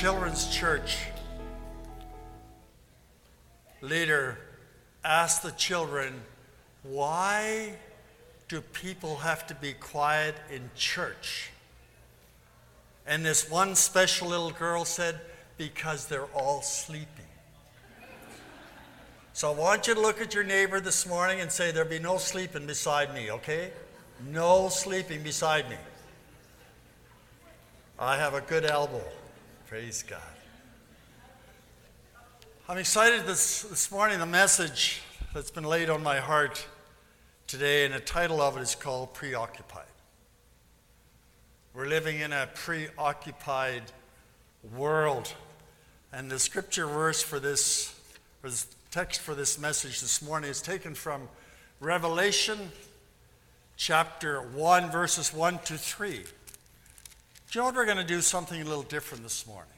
children's church leader asked the children, Why do people have to be quiet in church? And this one special little girl said, Because they're all sleeping. So I want you to look at your neighbor this morning and say, There'll be no sleeping beside me, okay? No sleeping beside me. I have a good elbow. Praise God. I'm excited this, this morning, the message that's been laid on my heart today, and the title of it is called Preoccupied. We're living in a preoccupied world. And the scripture verse for this, or the text for this message this morning is taken from Revelation chapter 1, verses 1 to 3. Do you know what we're going to do something a little different this morning?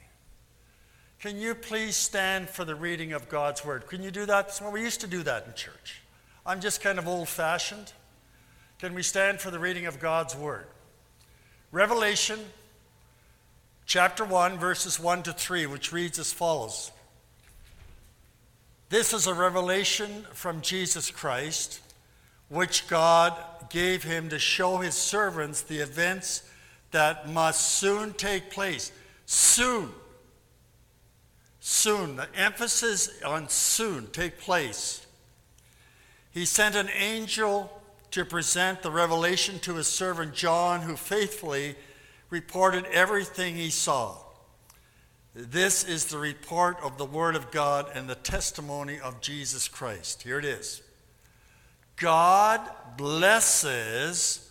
Can you please stand for the reading of God's word? Can you do that? We used to do that in church. I'm just kind of old fashioned. Can we stand for the reading of God's word? Revelation chapter 1, verses 1 to 3, which reads as follows This is a revelation from Jesus Christ, which God gave him to show his servants the events that must soon take place. Soon soon, the emphasis on soon, take place. He sent an angel to present the revelation to his servant John, who faithfully reported everything he saw. This is the report of the Word of God and the testimony of Jesus Christ. Here it is God blesses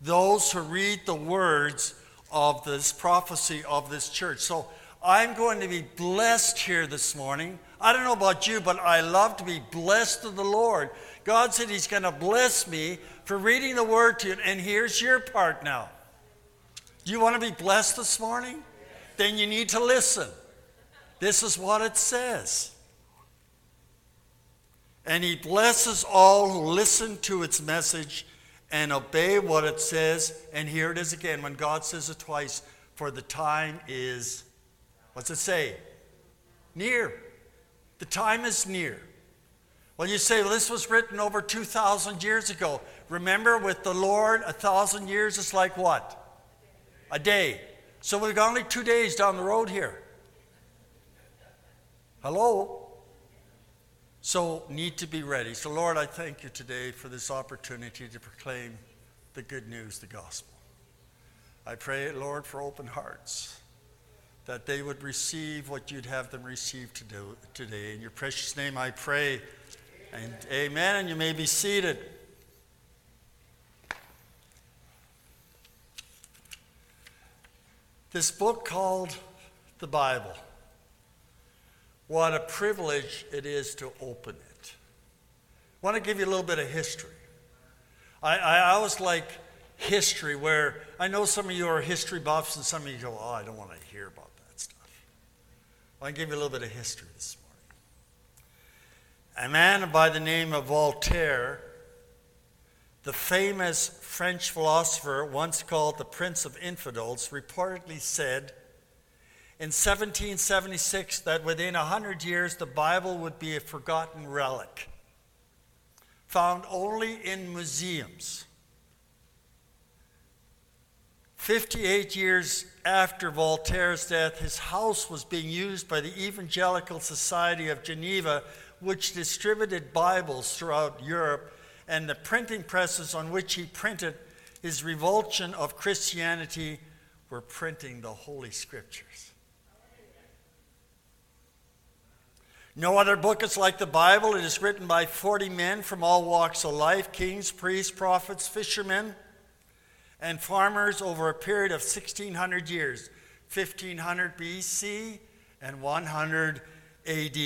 those who read the words of this prophecy of this church. So, I'm going to be blessed here this morning. I don't know about you, but I love to be blessed of the Lord. God said He's going to bless me for reading the Word to you, and here's your part now. You want to be blessed this morning? Then you need to listen. This is what it says. And He blesses all who listen to its message and obey what it says. And here it is again when God says it twice for the time is What's it say? Near. The time is near. Well, you say, well, this was written over 2,000 years ago. Remember, with the Lord, a thousand years is like what? A day. So we've got only two days down the road here. Hello? So, need to be ready. So, Lord, I thank you today for this opportunity to proclaim the good news, the gospel. I pray, Lord, for open hearts that they would receive what you'd have them receive to do today. In your precious name I pray. And amen. And you may be seated. This book called the Bible. What a privilege it is to open it. I want to give you a little bit of history. I, I always like history where I know some of you are history buffs and some of you go, oh, I don't want to hear about that stuff. I want to give you a little bit of history this morning. A man by the name of Voltaire, the famous French philosopher, once called the Prince of Infidels, reportedly said in 1776 that within 100 years the Bible would be a forgotten relic, found only in museums. 58 years after Voltaire's death, his house was being used by the Evangelical Society of Geneva, which distributed Bibles throughout Europe, and the printing presses on which he printed his revulsion of Christianity were printing the Holy Scriptures. No other book is like the Bible. It is written by 40 men from all walks of life kings, priests, prophets, fishermen and farmers over a period of 1600 years 1500 BC and 100 AD.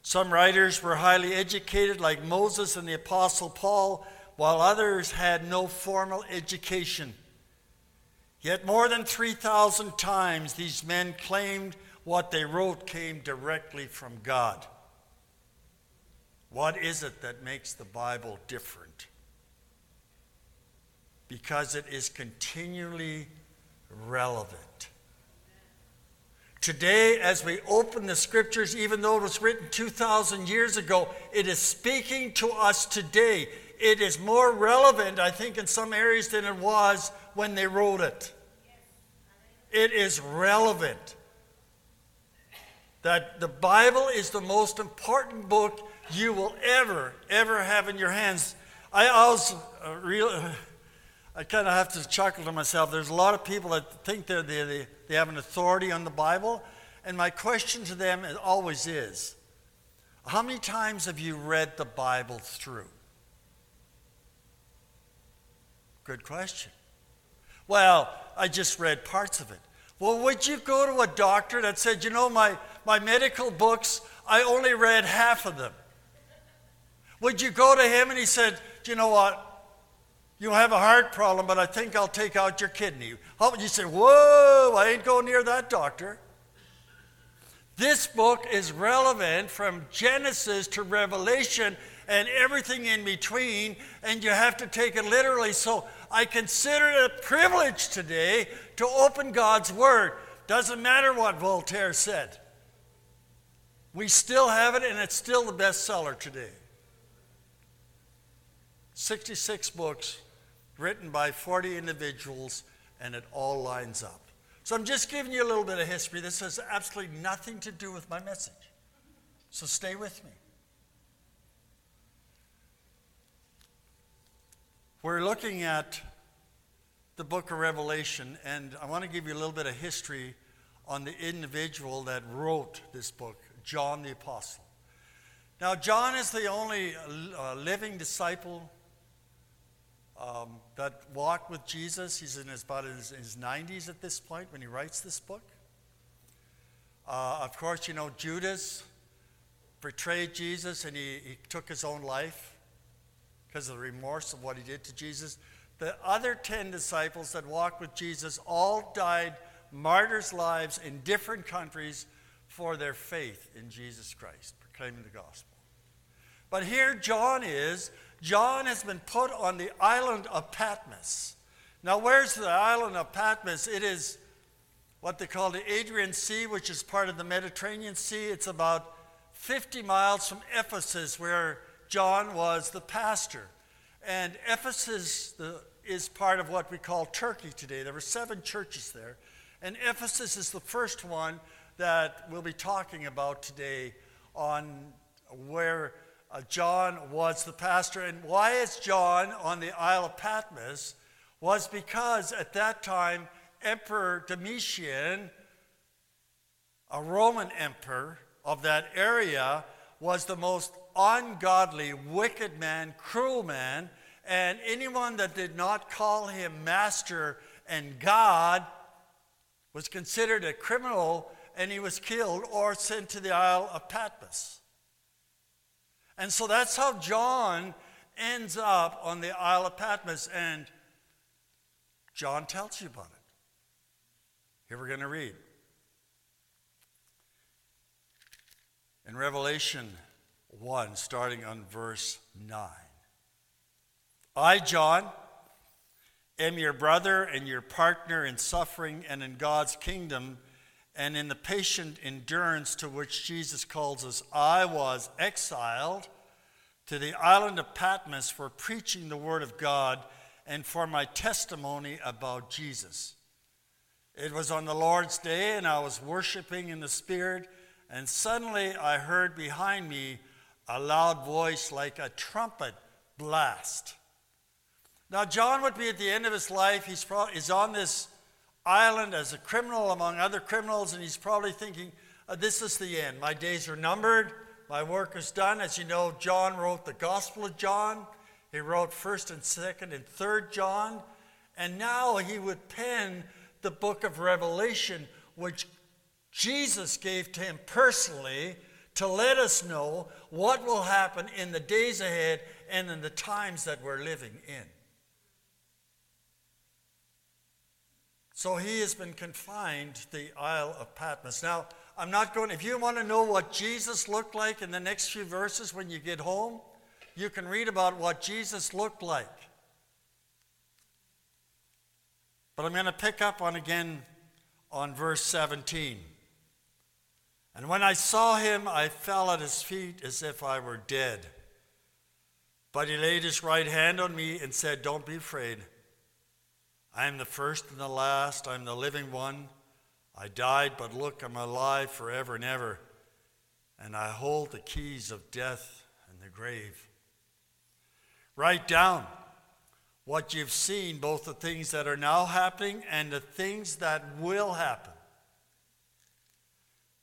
Some writers were highly educated, like Moses and the Apostle Paul, while others had no formal education. Yet more than 3,000 times these men claimed what they wrote came directly from God. What is it that makes the Bible different? because it is continually relevant. Today, as we open the scriptures, even though it was written 2,000 years ago, it is speaking to us today. It is more relevant, I think, in some areas than it was when they wrote it. It is relevant. That the Bible is the most important book you will ever, ever have in your hands. I always uh, real, I kind of have to chuckle to myself. There's a lot of people that think they're, they, they have an authority on the Bible. And my question to them always is how many times have you read the Bible through? Good question. Well, I just read parts of it. Well, would you go to a doctor that said, you know, my, my medical books, I only read half of them? Would you go to him and he said, you know what? You have a heart problem, but I think I'll take out your kidney. Would you say, whoa, I ain't going near that doctor? This book is relevant from Genesis to Revelation and everything in between, and you have to take it literally. So I consider it a privilege today to open God's Word. Doesn't matter what Voltaire said. We still have it, and it's still the bestseller today. 66 books written by 40 individuals, and it all lines up. So I'm just giving you a little bit of history. This has absolutely nothing to do with my message. So stay with me. We're looking at the book of Revelation, and I want to give you a little bit of history on the individual that wrote this book, John the Apostle. Now, John is the only uh, living disciple um, that walked with Jesus. He's in his, about his, his 90s at this point when he writes this book. Uh, of course, you know, Judas betrayed Jesus and he, he took his own life because of the remorse of what he did to Jesus. The other 10 disciples that walked with Jesus all died martyrs' lives in different countries for their faith in Jesus Christ, proclaiming the gospel. But here John is. John has been put on the island of Patmos. Now, where's the island of Patmos? It is what they call the Adrian Sea, which is part of the Mediterranean Sea. It's about 50 miles from Ephesus, where John was the pastor. And Ephesus the, is part of what we call Turkey today. There were seven churches there. And Ephesus is the first one that we'll be talking about today on where uh, John was the pastor. And why is John on the Isle of Patmos? Was because at that time, Emperor Domitian, a Roman emperor of that area, was the most ungodly, wicked man, cruel man, and anyone that did not call him master and God was considered a criminal and he was killed or sent to the Isle of Patmos. And so that's how John ends up on the Isle of Patmos, and John tells you about it. Here we're going to read. In Revelation 1, starting on verse 9. I, John, am your brother and your partner in suffering and in God's kingdom and in the patient endurance to which Jesus calls us. I was exiled to the island of Patmos for preaching the word of God and for my testimony about Jesus. It was on the Lord's day, and I was worshiping in the Spirit, and suddenly I heard behind me a loud voice like a trumpet blast. Now, John would be at the end of his life. He's, pro- he's on this island as a criminal among other criminals, and he's probably thinking, uh, This is the end. My days are numbered. My work is done. As you know, John wrote the Gospel of John. He wrote 1st and 2nd and 3rd John. And now he would pen the book of Revelation, which Jesus gave to him personally to let us know what will happen in the days ahead and in the times that we're living in. So he has been confined to the Isle of Patmos. Now, I'm not going, if you want to know what Jesus looked like in the next few verses when you get home, you can read about what Jesus looked like. But I'm going to pick up on again on verse 17. And when I saw him, I fell at his feet as if I were dead. But he laid his right hand on me and said, Don't be afraid. I am the first and the last. I am the living one. I died, but look, I'm alive forever and ever. And I hold the keys of death and the grave. Write down what you've seen, both the things that are now happening and the things that will happen.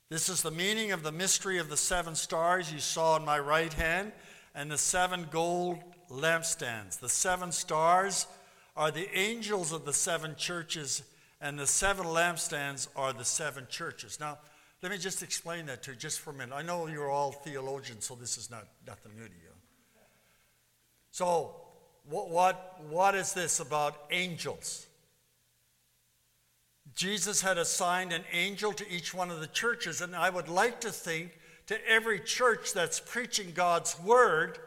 This is the meaning of the mystery of the seven stars you saw in my right hand and the seven gold lampstands. The seven stars are the angels of the seven churches, and the seven lampstands are the seven churches. Now, let me just explain that to you just for a minute. I know you're all theologians, so this is not nothing new to you. So, what, what, what is this about angels? Jesus had assigned an angel to each one of the churches, and I would like to think to every church that's preaching God's word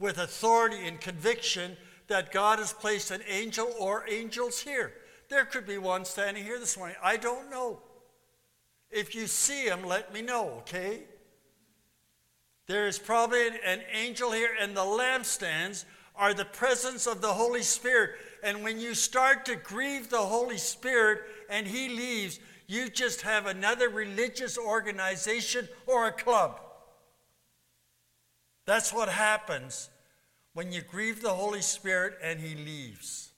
with authority and conviction that God has placed an angel or angels here. There could be one standing here this morning. I don't know. If you see him, let me know, okay? There is probably an angel here, and the lampstands are the presence of the Holy Spirit. And when you start to grieve the Holy Spirit and He leaves, you just have another religious organization or a club. That's what happens when you grieve the Holy Spirit and He leaves.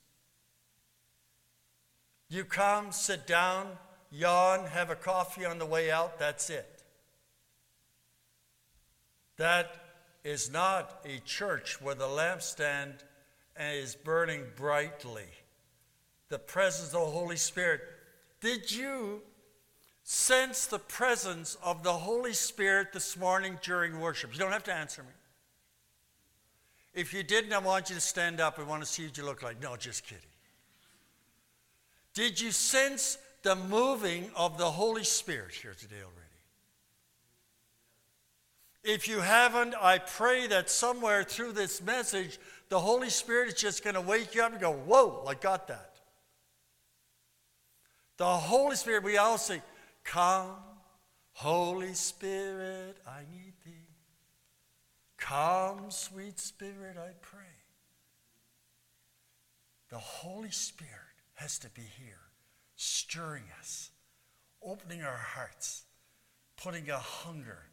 You come, sit down, yawn, have a coffee on the way out, that's it. That is not a church where the lampstand is burning brightly. The presence of the Holy Spirit. Did you sense the presence of the Holy Spirit this morning during worship? You don't have to answer me. If you didn't, I want you to stand up. I want to see what you look like. No, just kidding. Did you sense the moving of the Holy Spirit here today already? If you haven't, I pray that somewhere through this message, the Holy Spirit is just going to wake you up and go, Whoa, I got that. The Holy Spirit, we all say, Come, Holy Spirit, I need thee. Come, sweet Spirit, I pray. The Holy Spirit has to be here, stirring us, opening our hearts, putting a hunger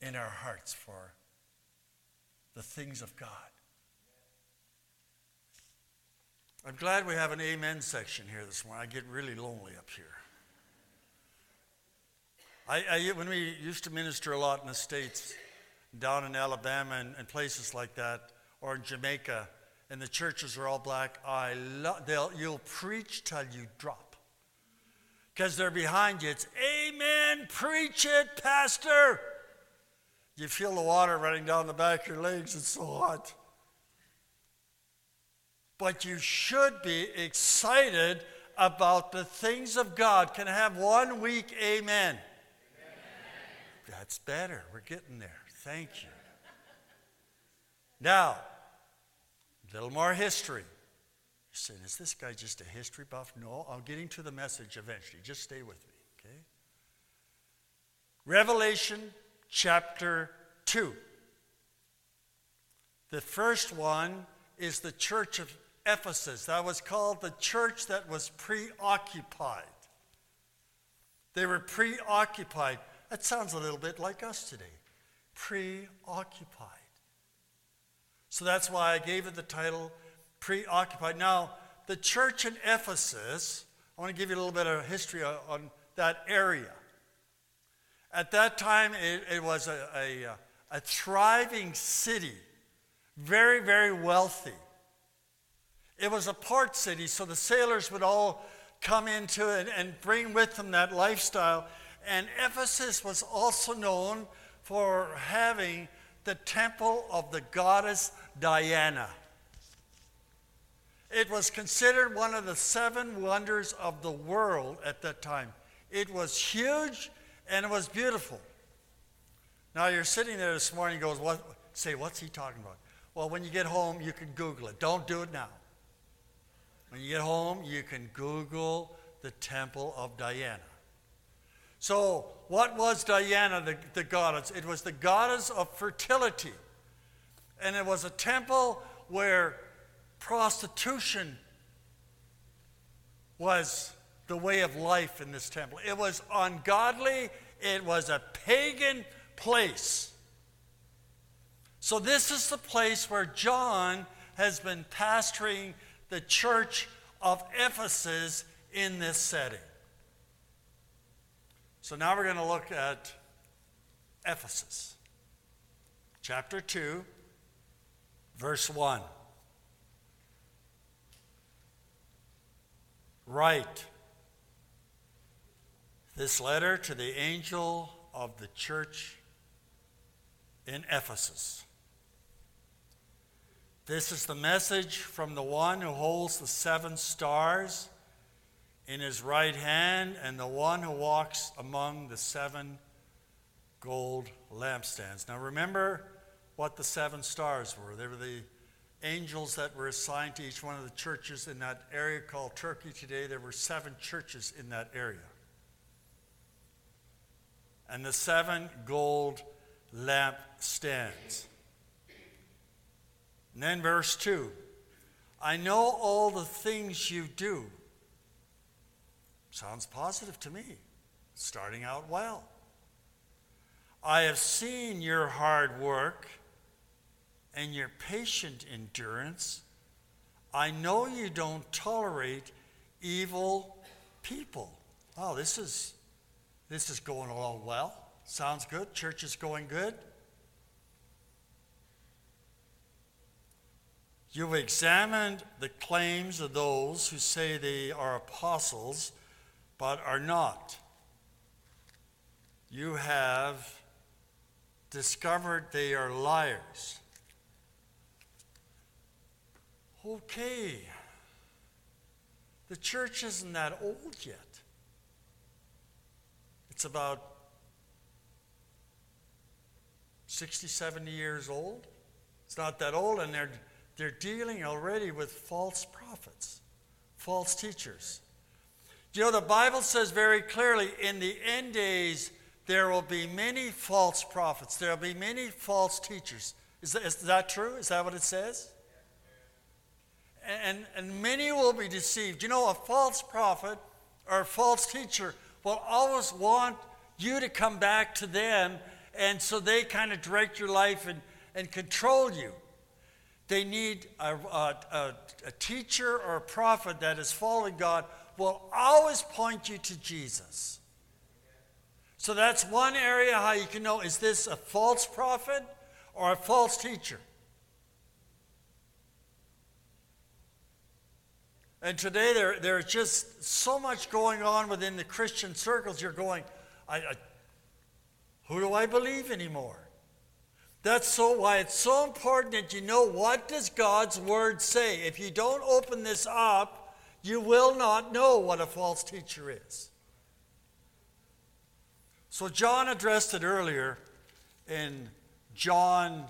in our hearts for the things of God. I'm glad we have an amen section here this morning. I get really lonely up here. I, I, when we used to minister a lot in the States, down in Alabama and, and places like that, or in Jamaica, and the churches are all black, I lo- you'll preach till you drop. Because they're behind you. It's, Amen, preach it, Pastor. You feel the water running down the back of your legs. It's so hot. But you should be excited about the things of God. Can I have one weak amen? amen? That's better. We're getting there. Thank you. Now, a little more history. You're saying, is this guy just a history buff? No, I'm getting to the message eventually. Just stay with me, okay? Revelation chapter 2. The first one is the church of Ephesus. That was called the church that was preoccupied. They were preoccupied. That sounds a little bit like us today. Preoccupied. So that's why I gave it the title Preoccupied. Now, the church in Ephesus, I want to give you a little bit of history on that area. At that time, it, it was a, a, a thriving city, very, very wealthy. It was a port city, so the sailors would all come into it and bring with them that lifestyle. And Ephesus was also known for having the temple of the goddess Diana. It was considered one of the seven wonders of the world at that time. It was huge and it was beautiful. Now you're sitting there this morning, goes, what? Say, what's he talking about? Well, when you get home, you can Google it. Don't do it now. When you get home, you can Google the Temple of Diana. So what was Diana, the, the goddess? It was the goddess of fertility. And it was a temple where prostitution was the way of life in this temple. It was ungodly, it was a pagan place. So, this is the place where John has been pastoring the church of Ephesus in this setting. So, now we're going to look at Ephesus, chapter 2, verse 1. Write this letter to the angel of the church in Ephesus. This is the message from the one who holds the seven stars in his right hand and the one who walks among the seven gold lampstands. Now remember what the seven stars were. They were the angels that were assigned to each one of the churches in that area called Turkey today. There were seven churches in that area and the seven gold lampstands. And then verse 2 I know all the things you do. Sounds positive to me. Starting out well. I have seen your hard work and your patient endurance. I know you don't tolerate evil people. Oh, this is this is going along well. Sounds good. Church is going good. You've examined the claims of those who say they are apostles but are not. You have discovered they are liars. Okay. The church isn't that old yet. It's about 60, 70 years old. It's not that old, and they're, they're dealing already with false prophets, false teachers. You know, the Bible says very clearly in the end days, there will be many false prophets, there will be many false teachers. Is that, is that true? Is that what it says? And, and many will be deceived. You know, a false prophet or a false teacher will always want you to come back to them, and so they kind of direct your life and, and control you. They need a, a, a, a teacher or a prophet that is following God, will always point you to Jesus. So that's one area how you can know is this a false prophet or a false teacher? And today there, there's just so much going on within the Christian circles. You're going, I, I, who do I believe anymore? That's so why it's so important that you know what does God's word say. If you don't open this up, you will not know what a false teacher is. So John addressed it earlier in John,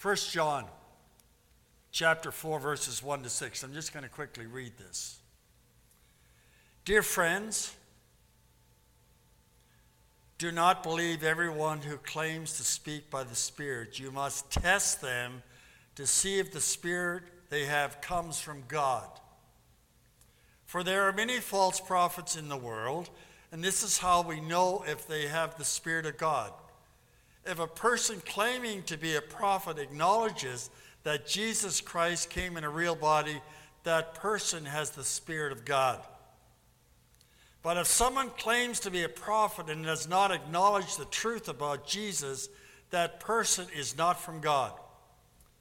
1 John chapter 4, verses 1 to 6. I'm just going to quickly read this. Dear friends, do not believe everyone who claims to speak by the Spirit. You must test them to see if the Spirit they have comes from God. For there are many false prophets in the world, and this is how we know if they have the Spirit of God. If a person claiming to be a prophet acknowledges that Jesus Christ came in a real body, that person has the Spirit of God. But if someone claims to be a prophet and does not acknowledge the truth about Jesus, that person is not from God.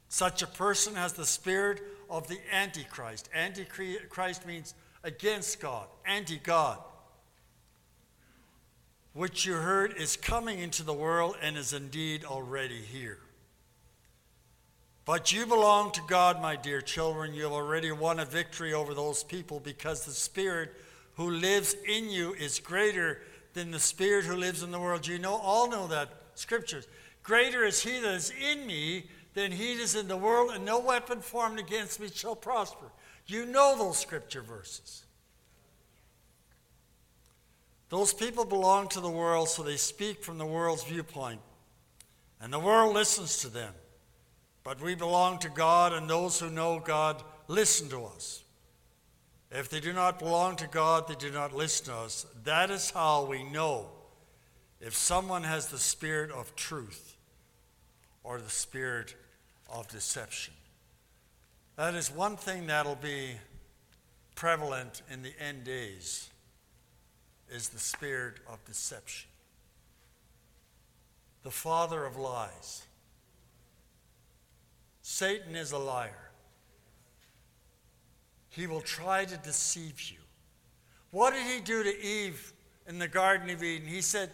Such a person has the spirit of the Antichrist. Antichrist means against God, anti God, which you heard is coming into the world and is indeed already here. But you belong to God, my dear children. You have already won a victory over those people because the Spirit who lives in you is greater than the Spirit who lives in the world. You know, all know that scriptures. Greater is he that is in me than he that is in the world, and no weapon formed against me shall prosper. You know those scripture verses. Those people belong to the world, so they speak from the world's viewpoint. And the world listens to them. But we belong to God, and those who know God listen to us. If they do not belong to God, they do not listen to us. That is how we know if someone has the spirit of truth or the spirit of deception. That is one thing that'll be prevalent in the end days is the spirit of deception. The father of lies. Satan is a liar. He will try to deceive you. What did he do to Eve in the Garden of Eden? He said,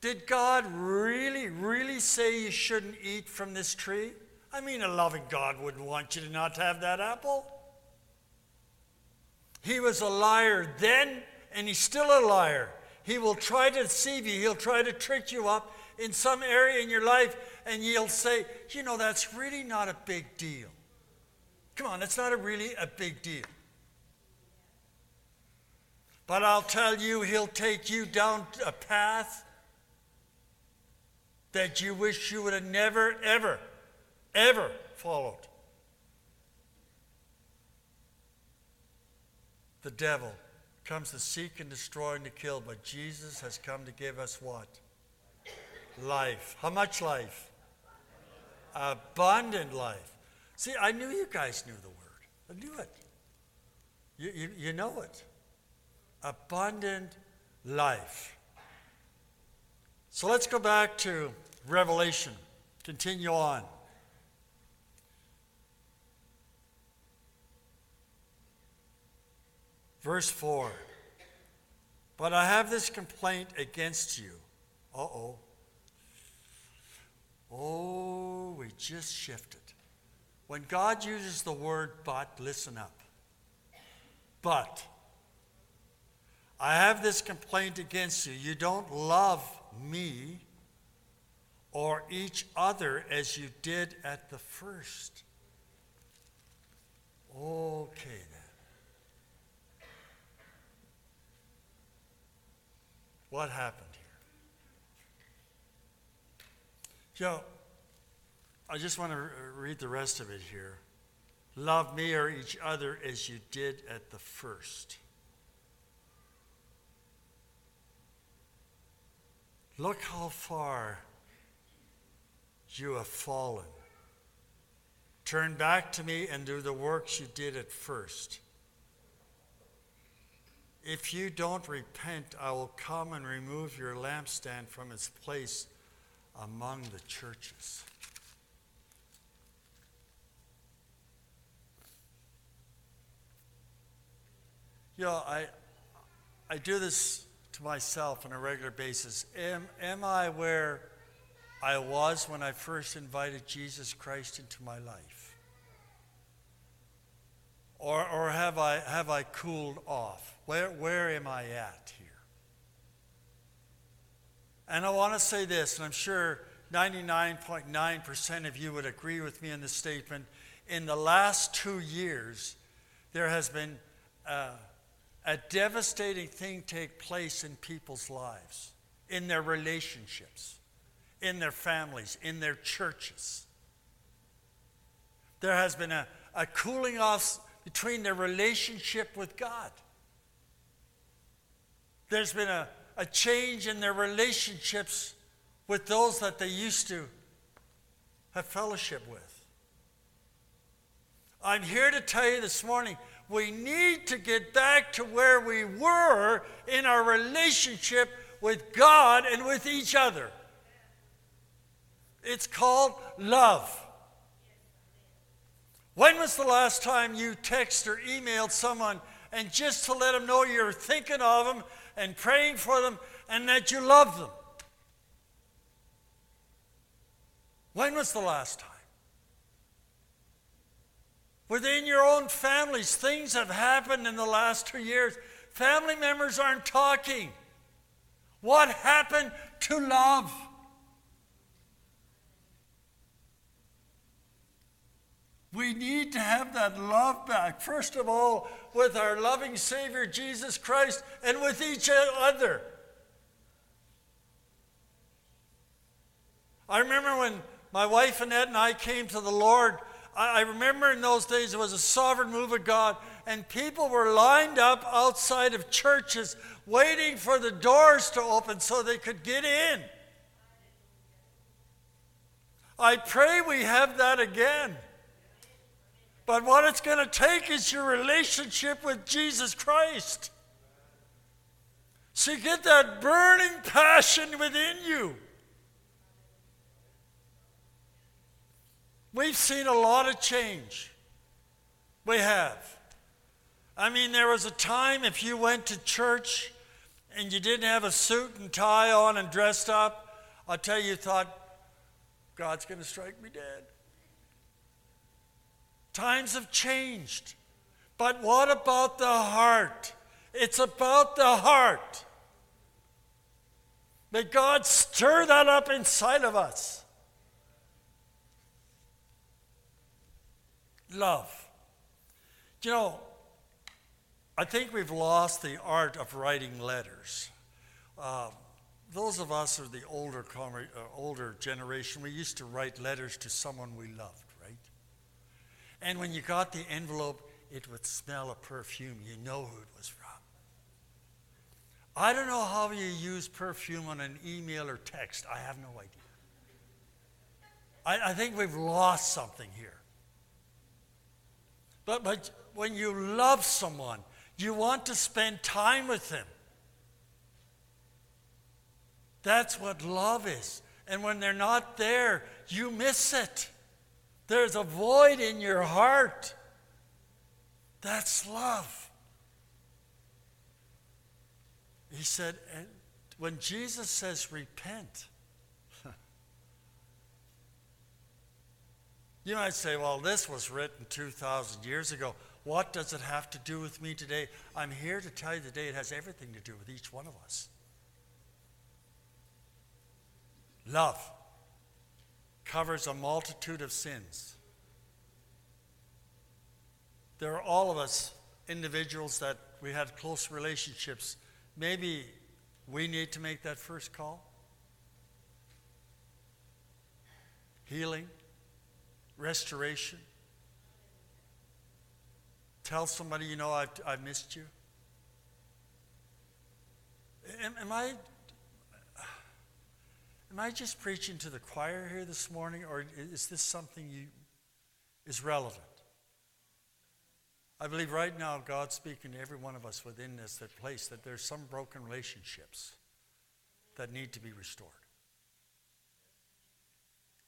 Did God really, really say you shouldn't eat from this tree? I mean, a loving God wouldn't want you to not have that apple. He was a liar then, and he's still a liar. He will try to deceive you, he'll try to trick you up in some area in your life, and you'll say, you know, that's really not a big deal. Come on, it's not a really a big deal. But I'll tell you, he'll take you down a path that you wish you would have never, ever, ever followed. The devil comes to seek and destroy and to kill, but Jesus has come to give us what? Life. How much life? Abundant life. See, I knew you guys knew the word. I knew it. You, you, you know it. Abundant life. So let's go back to Revelation. Continue on. Verse 4 But I have this complaint against you. Uh oh. Oh, we just shifted. When God uses the word but, listen up. But I have this complaint against you. You don't love me or each other as you did at the first. Okay, then. What happened here? Joe, I just want to read the rest of it here. Love me or each other as you did at the first. Look how far you have fallen. Turn back to me and do the works you did at first. If you don't repent, I will come and remove your lampstand from its place among the churches. You know, I, I do this to myself on a regular basis. Am, am I where I was when I first invited Jesus Christ into my life? Or, or have, I, have I cooled off? Where, where am I at? And I want to say this, and I'm sure 99.9% of you would agree with me in this statement. In the last two years, there has been uh, a devastating thing take place in people's lives, in their relationships, in their families, in their churches. There has been a, a cooling off between their relationship with God. There's been a, a change in their relationships with those that they used to have fellowship with. I'm here to tell you this morning we need to get back to where we were in our relationship with God and with each other. It's called love. When was the last time you texted or emailed someone and just to let them know you're thinking of them and praying for them and that you love them? When was the last time? Within your own families, things have happened in the last two years. Family members aren't talking. What happened to love? We need to have that love back, first of all, with our loving Savior Jesus Christ and with each other. I remember when my wife Annette and I came to the Lord. I, I remember in those days it was a sovereign move of God, and people were lined up outside of churches waiting for the doors to open so they could get in. I pray we have that again. But what it's going to take is your relationship with Jesus Christ. So get that burning passion within you. We've seen a lot of change. We have. I mean, there was a time if you went to church and you didn't have a suit and tie on and dressed up, I'll tell you, you thought, God's going to strike me dead. Times have changed. But what about the heart? It's about the heart. May God stir that up inside of us. Love. You know, I think we've lost the art of writing letters. Uh, those of us who are the older, uh, older generation. We used to write letters to someone we loved. And when you got the envelope, it would smell of perfume. You know who it was from. I don't know how you use perfume on an email or text. I have no idea. I, I think we've lost something here. But, but when you love someone, you want to spend time with them. That's what love is. And when they're not there, you miss it. There's a void in your heart. That's love. He said, and when Jesus says repent, you might say, well, this was written 2,000 years ago. What does it have to do with me today? I'm here to tell you today it has everything to do with each one of us. Love covers a multitude of sins. There are all of us individuals that we had close relationships. Maybe we need to make that first call. Healing, restoration. Tell somebody, you know, I've, I've missed you. Am, am I Am I just preaching to the choir here this morning, or is this something you is relevant? I believe right now God's speaking to every one of us within this that place that there's some broken relationships that need to be restored.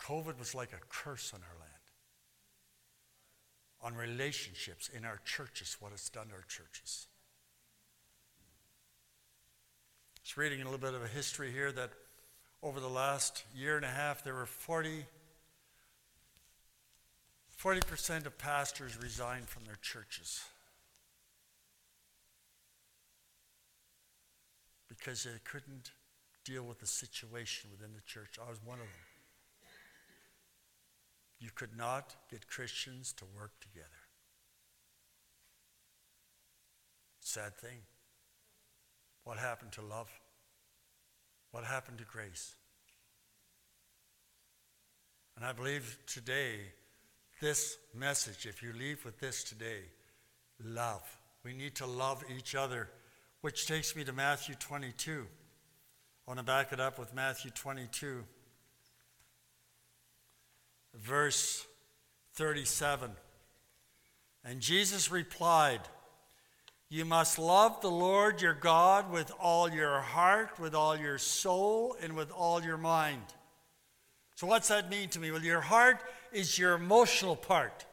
COVID was like a curse on our land. On relationships in our churches, what it's done to our churches. Was reading a little bit of a history here that over the last year and a half, there were 40, 40% of pastors resigned from their churches because they couldn't deal with the situation within the church. I was one of them. You could not get Christians to work together. Sad thing. What happened to love? What happened to grace? And I believe today, this message, if you leave with this today, love. We need to love each other, which takes me to Matthew 22. I want to back it up with Matthew 22, verse 37. And Jesus replied, you must love the Lord your God with all your heart, with all your soul, and with all your mind. So, what's that mean to me? Well, your heart is your emotional part.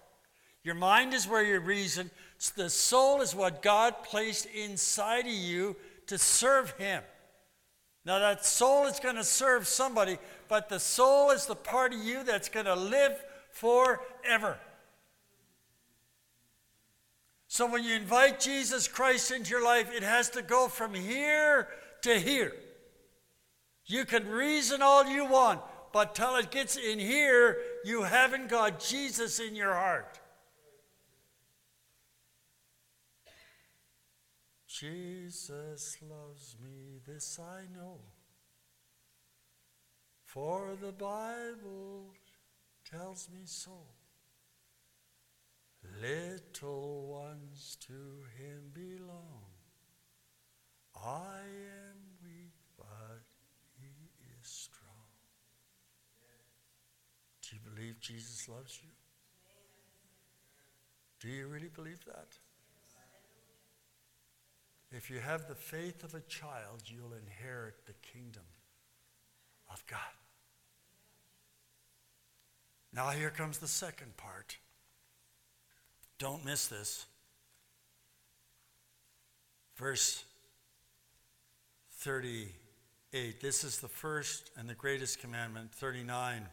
Your mind is where you reason. The soul is what God placed inside of you to serve Him. Now, that soul is going to serve somebody, but the soul is the part of you that's going to live forever. So when you invite Jesus Christ into your life, it has to go from here to here. You can reason all you want, but till it gets in here, you haven't got Jesus in your heart. Jesus loves me, this I know. For the Bible tells me so. Little ones to him belong. I am weak, but he is strong. Do you believe Jesus loves you? Do you really believe that? If you have the faith of a child, you'll inherit the kingdom of God. Now, here comes the second part. Don't miss this. Verse 38. This is the first and the greatest commandment. 39.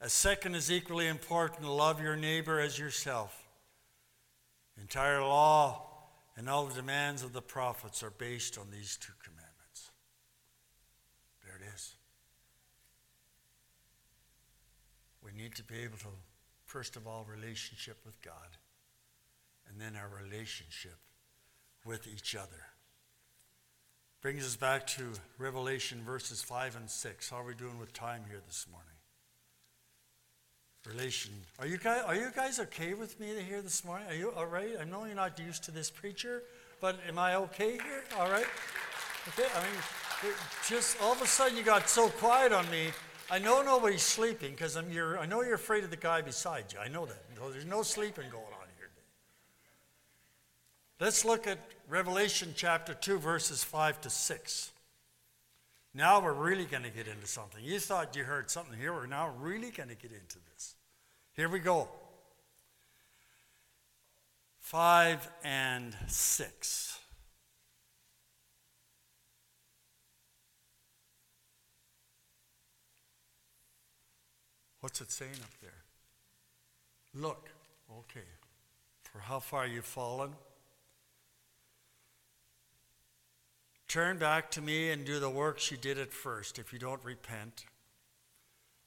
A second is equally important love your neighbor as yourself. entire law and all the demands of the prophets are based on these two commandments. There it is. We need to be able to, first of all, relationship with God, and then our relationship with each other. Brings us back to Revelation verses 5 and 6. How are we doing with time here this morning? Relation. Are you guys, are you guys okay with me here this morning? Are you all right? I know you're not used to this preacher, but am I okay here? All right? Okay, I mean, just all of a sudden you got so quiet on me. I know nobody's sleeping because I know you're afraid of the guy beside you. I know that. There's no sleeping going on here. Let's look at Revelation chapter 2, verses 5 to 6. Now we're really going to get into something. You thought you heard something here. We're now really going to get into this. Here we go. 5 and 6. What's it saying up there? Look, okay, for how far you've fallen. Turn back to me and do the works you did at first if you don't repent.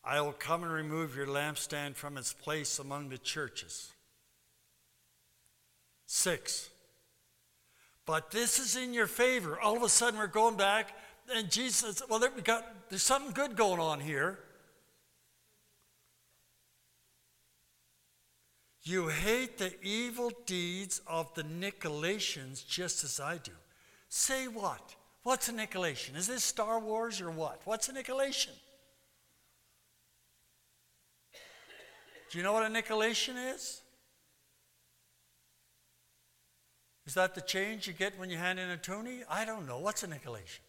I will come and remove your lampstand from its place among the churches. Six. But this is in your favor. All of a sudden, we're going back, and Jesus, well, there, we got, there's something good going on here. You hate the evil deeds of the Nicolaitans just as I do. Say what? What's a Nicolaitan? Is this Star Wars or what? What's a Nicolaitan? Do you know what a Nicolaitan is? Is that the change you get when you hand in a toonie? I don't know. What's a Nicolaitan?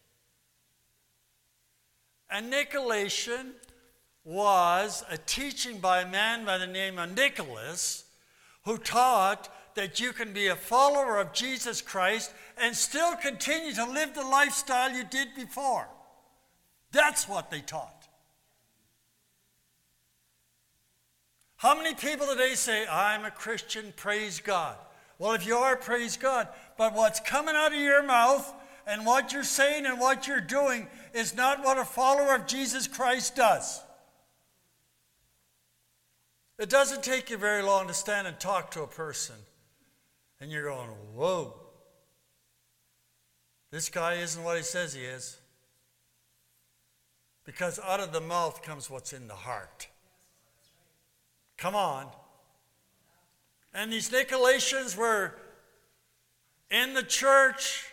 A Nicolaitan was a teaching by a man by the name of Nicholas who taught that you can be a follower of Jesus Christ and still continue to live the lifestyle you did before. That's what they taught. How many people today say, I'm a Christian, praise God? Well, if you are, praise God. But what's coming out of your mouth and what you're saying and what you're doing is not what a follower of Jesus Christ does. It doesn't take you very long to stand and talk to a person, and you're going, Whoa, this guy isn't what he says he is. Because out of the mouth comes what's in the heart. Come on. And these Nicolaitans were in the church,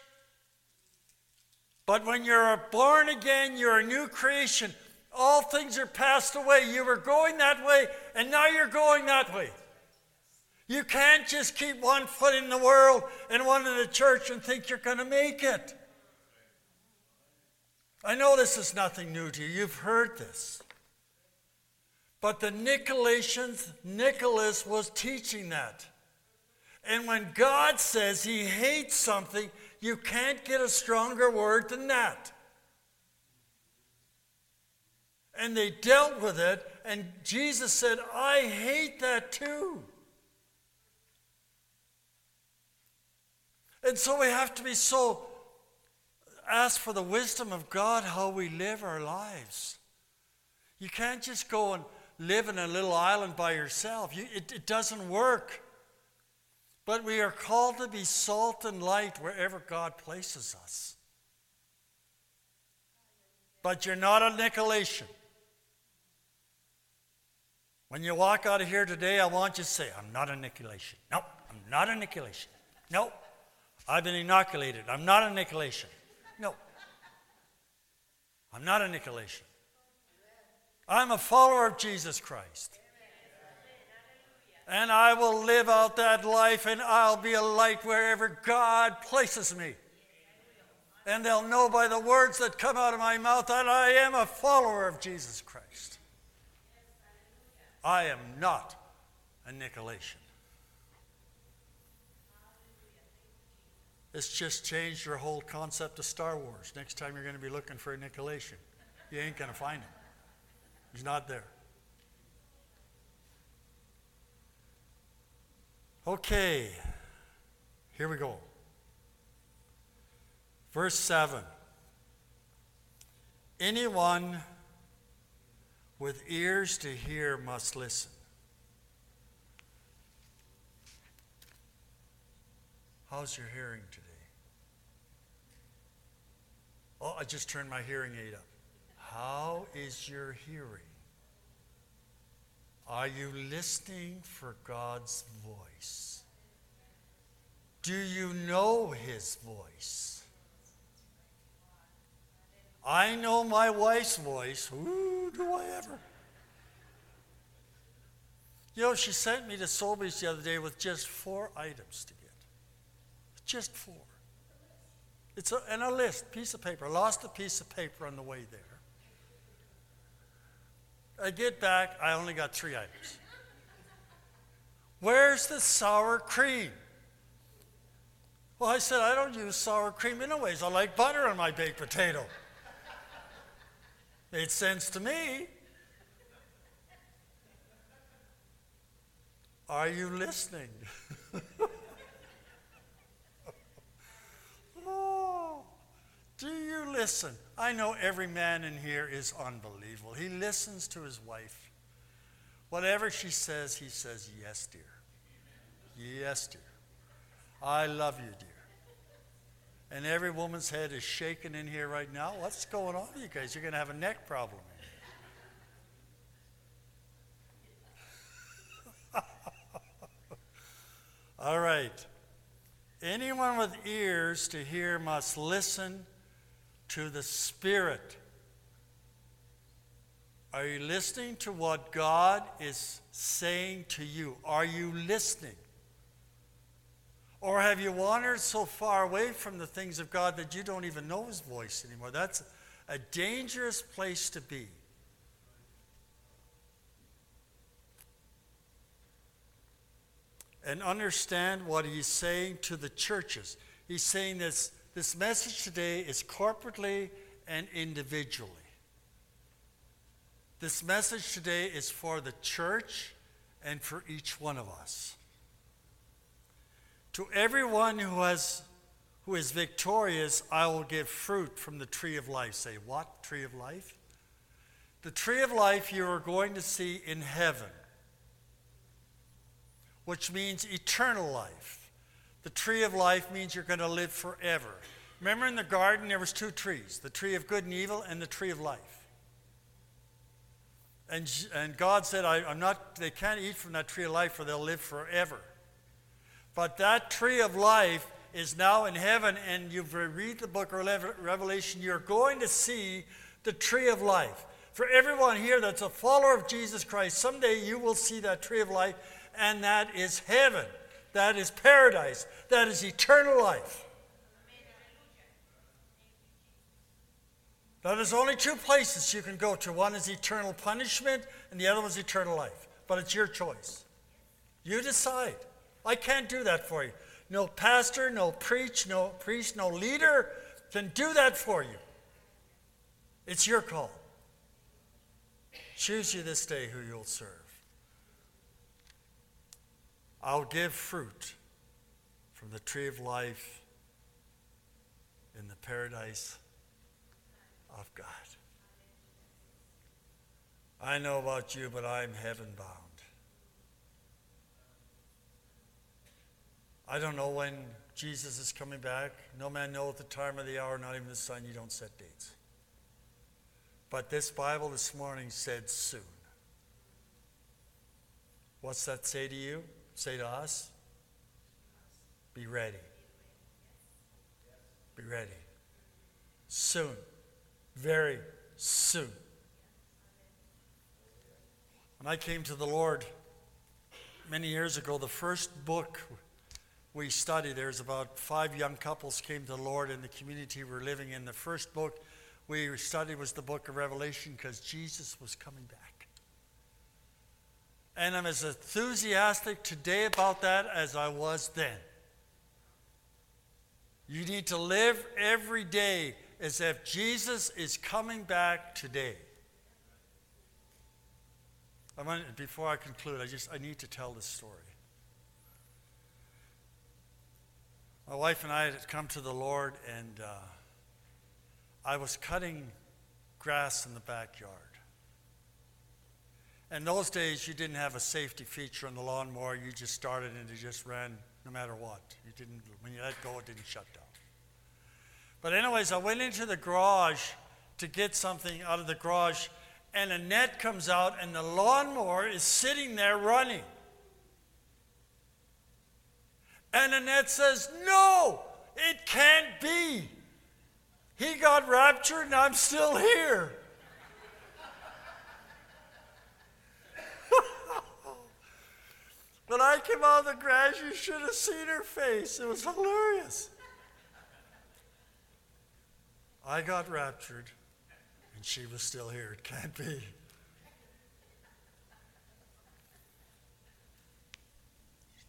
but when you're born again, you're a new creation. All things are passed away. You were going that way, and now you're going that way. You can't just keep one foot in the world and one in the church and think you're going to make it. I know this is nothing new to you. You've heard this. But the Nicolaitans, Nicholas was teaching that. And when God says he hates something, you can't get a stronger word than that and they dealt with it. And Jesus said, I hate that too. And so we have to be so, ask for the wisdom of God how we live our lives. You can't just go and live in a little island by yourself, you, it, it doesn't work. But we are called to be salt and light wherever God places us. but you're not a Nicolaitan. When you walk out of here today, I want you to say, I'm not Nicolaitan. Nope, I'm not Nicolaitan. Nope, I've been inoculated. I'm not Nicolaitan. No, I'm not Nicolaitan. I'm a follower of Jesus Christ. And I will live out that life and I'll be a light wherever God places me. And they'll know by the words that come out of my mouth that I am a follower of Jesus Christ. I am not a Nicolaitan. It's just changed your whole concept of Star Wars. Next time you're going to be looking for a Nicolaitan, you ain't going to find him. He's not there. Okay, here we go. Verse 7 Anyone with ears to hear must listen. How's your hearing today? Oh, I just turned my hearing aid up. How is your hearing? Are you listening for God's voice? Do you know His voice? I know my wife's voice. Ooh, do I ever? You know, she sent me to Sobeys the other day with just four items to get. Just four. It's a, and a list, piece of paper. Lost a piece of paper on the way there. I get back, I only got three items. Where's the sour cream? Well, I said, I don't use sour cream anyways. I like butter on my baked potato. Made sense to me. Are you listening? oh, do you listen? I know every man in here is unbelievable. He listens to his wife. Whatever she says, he says, Yes, dear. Yes, dear. I love you, dear. And every woman's head is shaking in here right now. What's going on you guys? You're going to have a neck problem. All right. Anyone with ears to hear must listen to the Spirit. Are you listening to what God is saying to you? Are you listening? Or have you wandered so far away from the things of God that you don't even know His voice anymore? That's a dangerous place to be. And understand what He's saying to the churches. He's saying this, this message today is corporately and individually. This message today is for the church and for each one of us. To everyone who has who is victorious, I will give fruit from the tree of life. Say, what tree of life? The tree of life you are going to see in heaven, which means eternal life. The tree of life means you're going to live forever. Remember in the garden there was two trees, the tree of good and evil and the tree of life. And, and God said, I, am not, they can't eat from that tree of life for they'll live forever. But that tree of life is now in heaven, and you read the book of Revelation, you're going to see the tree of life. For everyone here that's a follower of Jesus Christ, someday you will see that tree of life, and that is heaven. That is paradise. That is eternal life. Now, there's only two places you can go to. One is eternal punishment, and the other one is eternal life. But it's your choice. You decide. I can't do that for you. No pastor, no preach, no priest, no leader can do that for you. It's your call. Choose you this day who you'll serve. I'll give fruit from the tree of life in the paradise of God. I know about you, but I'm heaven bound. I don't know when Jesus is coming back. No man knoweth the time or the hour, not even the Son. You don't set dates. But this Bible this morning said soon. What's that say to you? Say to us? Be ready. Be ready. Soon. Very soon. When I came to the Lord many years ago, the first book we studied, there's about five young couples came to the Lord in the community we're living in. The first book we studied was the book of Revelation because Jesus was coming back. And I'm as enthusiastic today about that as I was then. You need to live every day as if Jesus is coming back today. I want, before I conclude, I just I need to tell this story. My wife and I had come to the Lord, and uh, I was cutting grass in the backyard. In those days, you didn't have a safety feature on the lawnmower. You just started and it just ran no matter what. You didn't, when you let go, it didn't shut down. But anyways, I went into the garage to get something out of the garage, and Annette comes out, and the lawnmower is sitting there running. And Annette says, No, it can't be. He got raptured, and I'm still here. When I came out of the garage, you should have seen her face. It was hilarious. I got raptured, and she was still here. It can't be.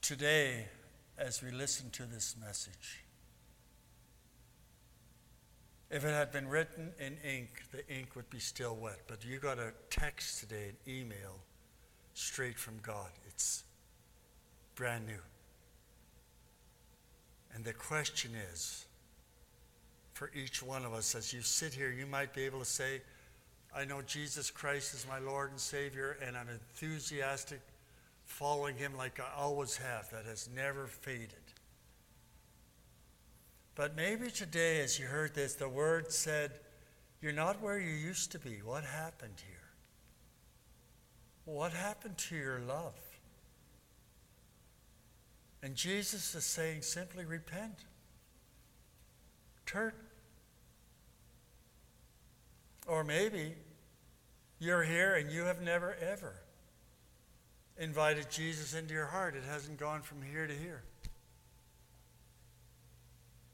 Today, as we listen to this message, if it had been written in ink, the ink would be still wet. But you got a text today, an email, straight from God. It's brand new. And the question is for each one of us, as you sit here, you might be able to say, I know Jesus Christ is my Lord and Savior, and I'm enthusiastic following Him like I always have. That has never faded. But maybe today, as you heard this, the word said, You're not where you used to be. What happened here? What happened to your love? And Jesus is saying simply repent. Turn. Or maybe you're here and you have never ever invited Jesus into your heart. It hasn't gone from here to here.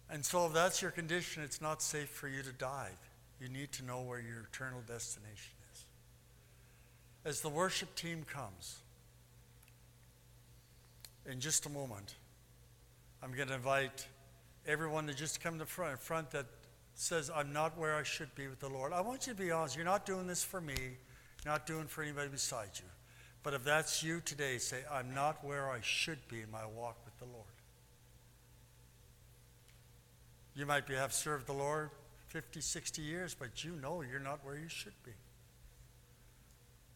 And so, if that's your condition, it's not safe for you to dive. You need to know where your eternal destination is. As the worship team comes, in just a moment, I'm going to invite everyone to just come to the front, front that says, I'm not where I should be with the Lord. I want you to be honest. You're not doing this for me, you're not doing for anybody beside you. But if that's you today, say, I'm not where I should be in my walk with the Lord. You might be, have served the Lord 50, 60 years, but you know you're not where you should be.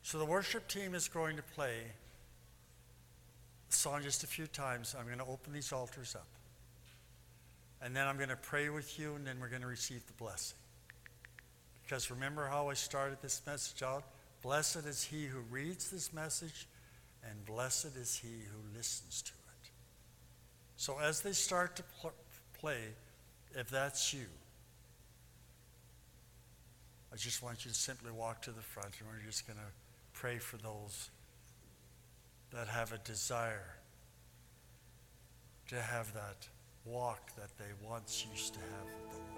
So the worship team is going to play song just a few times. I'm going to open these altars up. And then I'm going to pray with you, and then we're going to receive the blessing. Because remember how I started this message out? Blessed is he who reads this message, and blessed is he who listens to it. So as they start to pl- play, if that's you, I just want you to simply walk to the front, and we're just going to pray for those that have a desire to have that walk that they once used to have with the Lord.